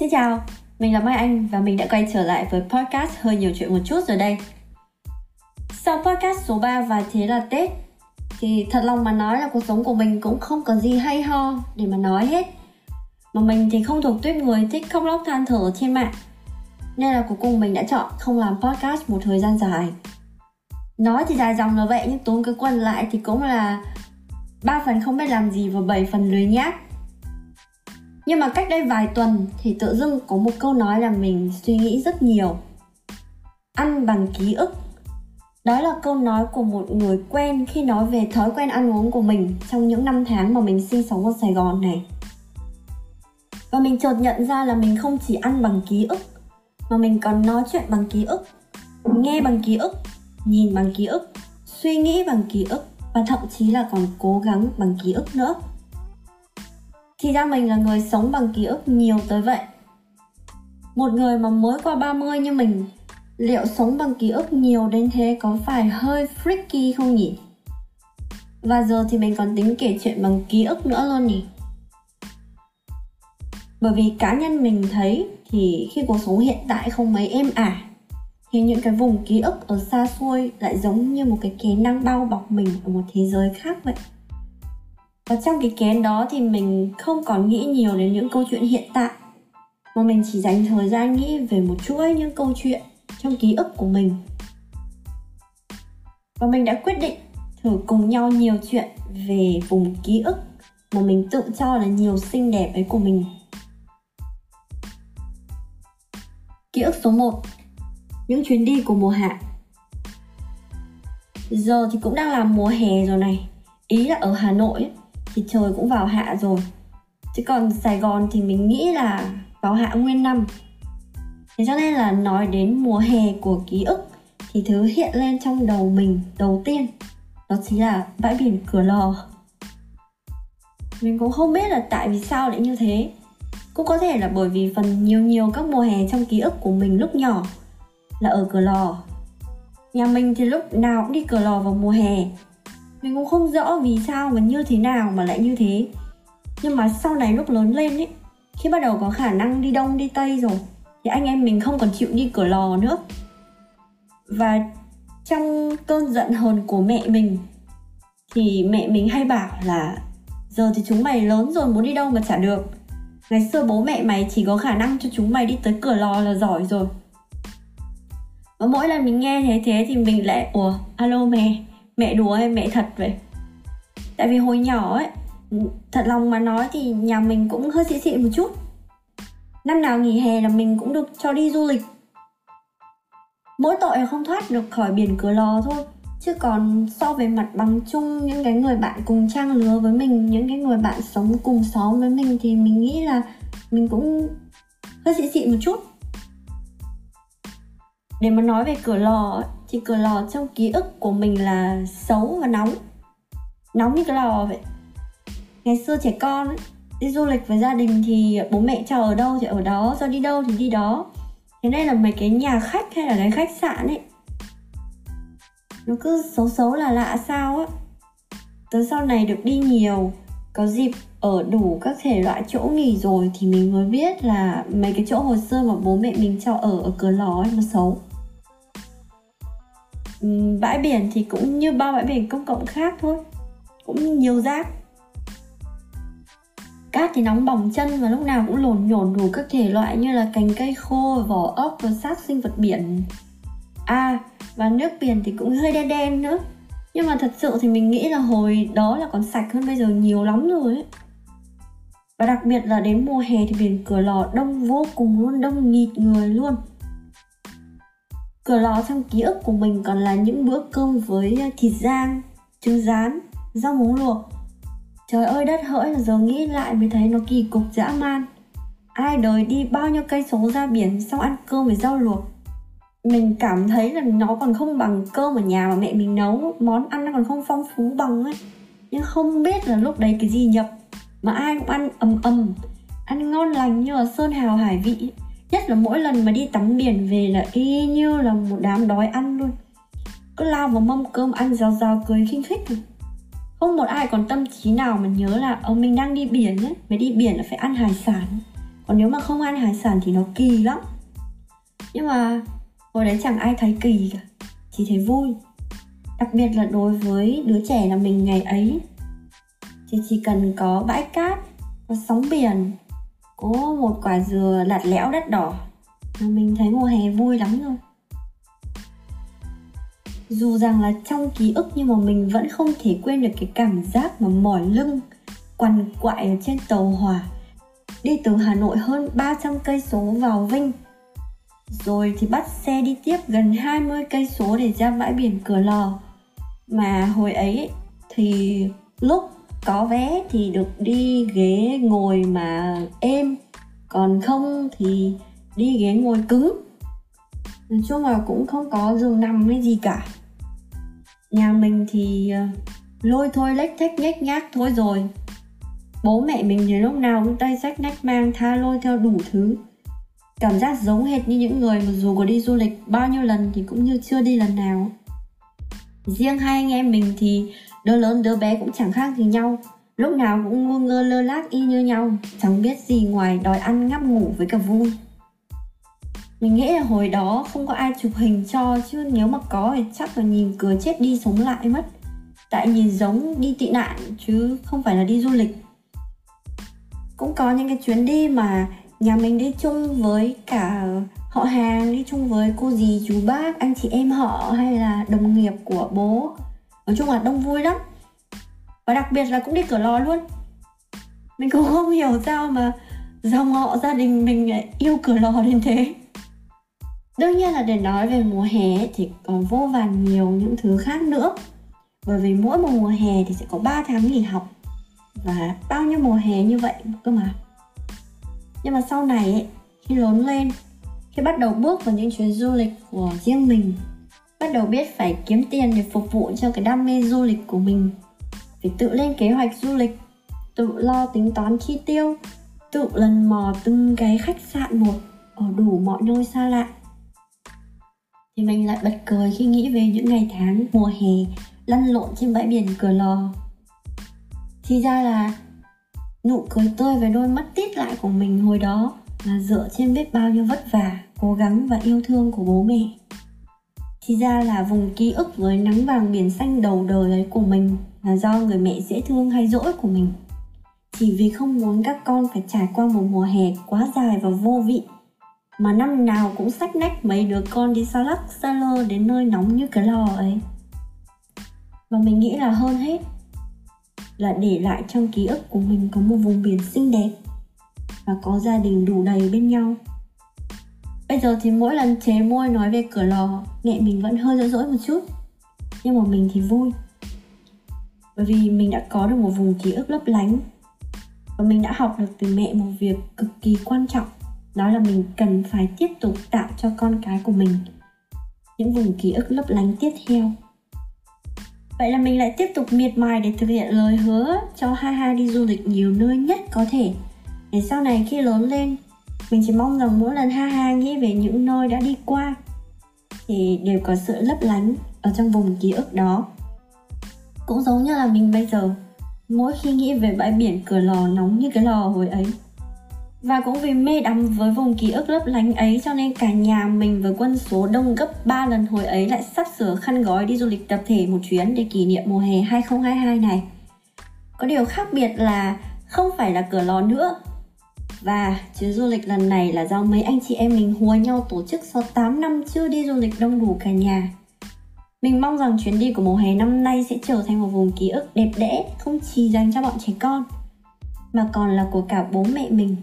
Xin chào, mình là Mai Anh và mình đã quay trở lại với podcast hơi nhiều chuyện một chút rồi đây. Sau podcast số 3 và thế là Tết thì thật lòng mà nói là cuộc sống của mình cũng không có gì hay ho để mà nói hết. Mà mình thì không thuộc tuyết người thích khóc lóc than thở trên mạng. Nên là cuối cùng mình đã chọn không làm podcast một thời gian dài. Nói thì dài dòng là vậy nhưng tốn cái quần lại thì cũng là ba phần không biết làm gì và bảy phần lười nhác nhưng mà cách đây vài tuần thì tự dưng có một câu nói là mình suy nghĩ rất nhiều. Ăn bằng ký ức. Đó là câu nói của một người quen khi nói về thói quen ăn uống của mình trong những năm tháng mà mình sinh sống ở sài gòn này. Và mình chợt nhận ra là mình không chỉ ăn bằng ký ức, mà mình còn nói chuyện bằng ký ức, nghe bằng ký ức, nhìn bằng ký ức, suy nghĩ bằng ký ức và thậm chí là còn cố gắng bằng ký ức nữa thì ra mình là người sống bằng ký ức nhiều tới vậy. Một người mà mới qua 30 như mình, liệu sống bằng ký ức nhiều đến thế có phải hơi freaky không nhỉ? Và giờ thì mình còn tính kể chuyện bằng ký ức nữa luôn nhỉ? Bởi vì cá nhân mình thấy thì khi cuộc sống hiện tại không mấy êm ả, thì những cái vùng ký ức ở xa xôi lại giống như một cái kén đang bao bọc mình ở một thế giới khác vậy và trong cái kén đó thì mình không còn nghĩ nhiều đến những câu chuyện hiện tại. Mà mình chỉ dành thời gian nghĩ về một chuỗi những câu chuyện trong ký ức của mình. Và mình đã quyết định thử cùng nhau nhiều chuyện về vùng ký ức mà mình tự cho là nhiều xinh đẹp ấy của mình. Ký ức số 1 Những chuyến đi của mùa hạ. Giờ thì cũng đang là mùa hè rồi này. Ý là ở Hà Nội ấy, thì trời cũng vào hạ rồi. Chứ còn sài gòn thì mình nghĩ là vào hạ nguyên năm. Thế cho nên là nói đến mùa hè của ký ức thì thứ hiện lên trong đầu mình đầu tiên, đó chính là bãi biển cửa lò. Mình cũng không biết là tại vì sao lại như thế. Cũng có thể là bởi vì phần nhiều nhiều các mùa hè trong ký ức của mình lúc nhỏ là ở cửa lò. Nhà mình thì lúc nào cũng đi cửa lò vào mùa hè mình cũng không rõ vì sao và như thế nào mà lại như thế. Nhưng mà sau này lúc lớn lên ấy, khi bắt đầu có khả năng đi đông, đi tây rồi, thì anh em mình không còn chịu đi cửa lò nữa. Và trong cơn giận hờn của mẹ mình, thì mẹ mình hay bảo là, giờ thì chúng mày lớn rồi muốn đi đâu mà chả được. Ngày xưa bố mẹ mày chỉ có khả năng cho chúng mày đi tới cửa lò là giỏi rồi. Và mỗi lần mình nghe thế thế thì mình lại, ủa, alo mẹ mẹ đùa hay mẹ thật vậy. Tại vì hồi nhỏ ấy, thật lòng mà nói thì nhà mình cũng hơi xịn xịn một chút. Năm nào nghỉ hè là mình cũng được cho đi du lịch. Mỗi tội là không thoát được khỏi biển cửa lò thôi. Chứ còn so về mặt bằng chung, những cái người bạn cùng trang lứa với mình, những cái người bạn sống cùng xóm với mình thì mình nghĩ là mình cũng hơi xịn xịn một chút để mà nói về cửa lò thì cửa lò trong ký ức của mình là xấu và nóng. Nóng như cái lò vậy. Ngày xưa trẻ con ấy, đi du lịch với gia đình thì bố mẹ cho ở đâu thì ở đó cho đi đâu thì đi đó. Thế nên là mấy cái nhà khách hay là cái khách sạn ấy nó cứ xấu xấu là lạ sao á. Tới sau này được đi nhiều có dịp ở đủ các thể loại chỗ nghỉ rồi thì mình mới biết là mấy cái chỗ hồi xưa mà bố mẹ mình cho ở ở cửa lò ấy nó xấu bãi biển thì cũng như bao bãi biển công cộng khác thôi. Cũng nhiều rác. Cát thì nóng bỏng chân và lúc nào cũng lồn nhổn đủ các thể loại như là cành cây khô, vỏ ốc và xác sinh vật biển. À và nước biển thì cũng hơi đen đen nữa. Nhưng mà thật sự thì mình nghĩ là hồi đó là còn sạch hơn bây giờ nhiều lắm rồi ấy. Và đặc biệt là đến mùa hè thì biển cửa lò đông vô cùng luôn, đông nghịt người luôn. Cửa lò trong ký ức của mình còn là những bữa cơm với ờ, thịt rang, trứng rán, rau muống luộc. Trời ơi đất hỡi là giờ nghĩ lại mới thấy nó kỳ cục dã man. Ai đời đi bao nhiêu cây số ra biển xong ăn cơm với rau luộc. Mình cảm thấy là nó còn không bằng cơm ở nhà mà mẹ mình nấu, món ăn nó còn không phong phú bằng ấy. Nhưng không biết là lúc đấy cái gì nhập mà ai cũng ăn ầm ầm, ăn ngon lành như là sơn hào hải vị ấy nhất là mỗi lần mà đi tắm biển về là y như là một đám đói ăn luôn. Cứ lao vào mâm cơm ăn rào rào cười khinh khích không một ai còn tâm trí nào mà nhớ là ông mình đang đi biển ấy mới đi biển là phải ăn hải sản. Còn nếu mà không ăn hải sản thì nó kỳ lắm. Nhưng mà hồi đấy chẳng ai thấy kỳ cả, chỉ thấy vui. Đặc biệt là đối với đứa trẻ là mình ngày ấy, thì chỉ cần có bãi cát, có sóng biển có một quả dừa lạt lẽo đất đỏ. Mà mình thấy mùa hè vui lắm rồi dù rằng là trong ký ức nhưng mà mình vẫn không thể quên được cái cảm giác mà mỏi lưng, quằn quại ở trên tàu hỏa. Đi từ Hà Nội hơn 300 cây số vào Vinh. Rồi thì bắt xe đi tiếp gần 20 cây số để ra bãi biển Cửa Lò. Mà hồi ấy thì lúc có vé thì được đi ghế ngồi mà êm, còn không thì đi ghế ngồi cứng. Nói chung là cũng không có giường nằm hay gì cả. Nhà mình thì ờ, lôi thôi, lách thách, nhách nhác thôi rồi. Bố mẹ mình thì lúc nào cũng tay sách nách mang, tha lôi theo đủ thứ. Cảm giác giống hệt như những người mà dù có đi du lịch bao nhiêu lần thì cũng như chưa đi lần nào. Riêng hai anh em mình thì đứa lớn, đứa bé cũng chẳng khác gì nhau. Lúc nào cũng ngu ngơ lơ lác y như nhau, chẳng biết gì ngoài đòi ăn ngắp ngủ với cả vui. Mình nghĩ là hồi đó không có ai chụp hình cho, chứ nếu mà có thì chắc là nhìn cửa chết đi sống lại mất. Tại nhìn giống đi tị nạn, chứ không phải là đi du lịch. Cũng có những cái chuyến đi mà nhà mình đi chung với cả họ hàng, đi chung với cô dì, chú bác, anh chị em họ, hay là đồng nghiệp của bố nói chung là đông vui lắm. Và đặc biệt là cũng đi cửa lò luôn. Mình cũng không hiểu sao mà dòng họ gia đình mình lại yêu cửa lò đến thế. Đương nhiên là để nói về mùa hè thì còn vô vàn nhiều những thứ khác nữa. Bởi vì mỗi một mùa hè thì sẽ có 3 tháng nghỉ học. Và bao nhiêu mùa hè như vậy cơ mà. Nhưng mà sau này ấy, khi lớn lên khi bắt đầu bước vào những chuyến du lịch của riêng mình bắt đầu biết phải kiếm tiền để phục vụ cho cái đam mê du lịch của mình. Phải tự lên kế hoạch du lịch, tự lo tính toán chi tiêu, tự lần mò từng cái khách sạn một ở đủ mọi nơi xa lạ. Thì mình lại bật cười khi nghĩ về những ngày tháng mùa hè lăn lộn trên bãi biển cửa lò. Thì ra là nụ cười tươi và đôi mắt tít lại của mình hồi đó là dựa trên biết bao nhiêu vất vả, cố gắng và yêu thương của bố mẹ thì ra là vùng ký ức với nắng vàng biển xanh đầu đời ấy của mình là do người mẹ dễ thương hay dỗi của mình. Chỉ vì không muốn các con phải trải qua một mùa hè quá dài và vô vị, mà năm nào cũng sách nách mấy đứa con đi xa lắc xa lơ đến nơi nóng như cái lò ấy. Và mình nghĩ là hơn hết là để lại trong ký ức của mình có một vùng biển xinh đẹp và có gia đình đủ đầy bên nhau bây giờ thì mỗi lần chế môi nói về cửa lò, mẹ mình vẫn hơi dỗi dỗi một chút. Nhưng mà mình thì vui. Bởi vì mình đã có được một vùng ký ức lấp lánh. Và mình đã học được từ mẹ một việc cực kỳ quan trọng. Đó là mình cần phải tiếp tục tạo cho con cái của mình những vùng ký ức lấp lánh tiếp theo. Vậy là mình lại tiếp tục miệt mài để thực hiện lời hứa cho Haha đi du lịch nhiều nơi nhất có thể. Để sau này khi lớn lên mình chỉ mong rằng mỗi lần ha ha nghĩ về những nơi đã đi qua Thì đều có sự lấp lánh ở trong vùng ký ức đó Cũng giống như là mình bây giờ, Mỗi khi nghĩ về bãi biển cửa lò nóng như cái lò hồi ấy và cũng vì mê đắm với vùng ký ức lấp lánh ấy cho nên cả nhà mình với quân số đông gấp 3 lần hồi ấy lại sắp sửa khăn gói đi du lịch tập thể một chuyến để kỷ niệm mùa hè 2022 này. Có điều khác biệt là không phải là cửa lò nữa và chuyến du lịch lần này là do mấy anh chị em mình hùa nhau tổ chức sau 8 năm chưa đi du lịch đông đủ cả nhà. Mình mong rằng chuyến đi của mùa hè năm nay sẽ trở thành một vùng ký ức đẹp đẽ, không chỉ dành cho bọn trẻ con, mà còn là của cả bố mẹ mình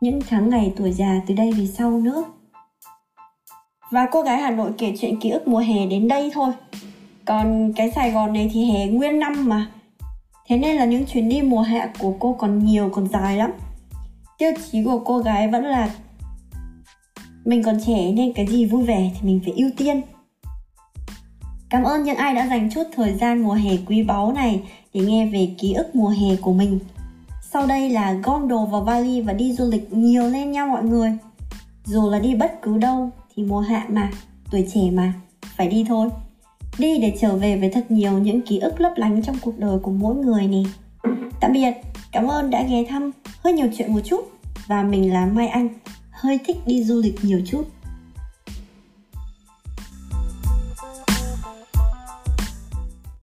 những tháng ngày tuổi già từ đây về sau nữa. Và cô gái Hà Nội kể chuyện ký ức mùa hè đến đây thôi. Còn cái Sài Gòn này thì hè nguyên năm mà. Thế nên là những chuyến đi mùa hạ của cô còn nhiều, còn dài lắm. Tiêu chí của cô gái vẫn là mình còn trẻ nên cái gì vui vẻ thì mình phải ưu tiên. Cảm ơn những ai đã dành chút thời gian mùa hè quý báu này để nghe về ký ức mùa hè của mình. Sau đây là gom đồ vào vali và đi du lịch nhiều lên nha mọi người Dù là đi bất cứ đâu thì mùa hạ mà, tuổi trẻ mà, phải đi thôi Đi để trở về với thật nhiều những ký ức lấp lánh trong cuộc đời của mỗi người nè Tạm biệt, cảm ơn đã ghé thăm. Hơi nhiều chuyện một chút. Và mình là Mai Anh. Hơi thích đi du lịch nhiều chút.